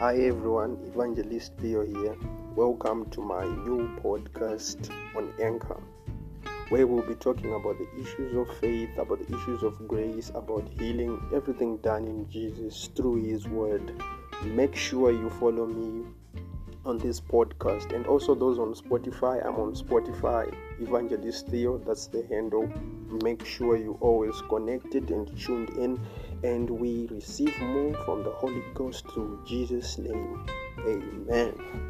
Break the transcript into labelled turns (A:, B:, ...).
A: Hi everyone, Evangelist Theo here. Welcome to my new podcast on Anchor, where we'll be talking about the issues of faith, about the issues of grace, about healing, everything done in Jesus through His Word. Make sure you follow me on this podcast and also those on Spotify. I'm on Spotify, Evangelist Theo, that's the handle. Make sure you always connected and tuned in, and we receive more from the Holy Ghost through Jesus' name. Amen.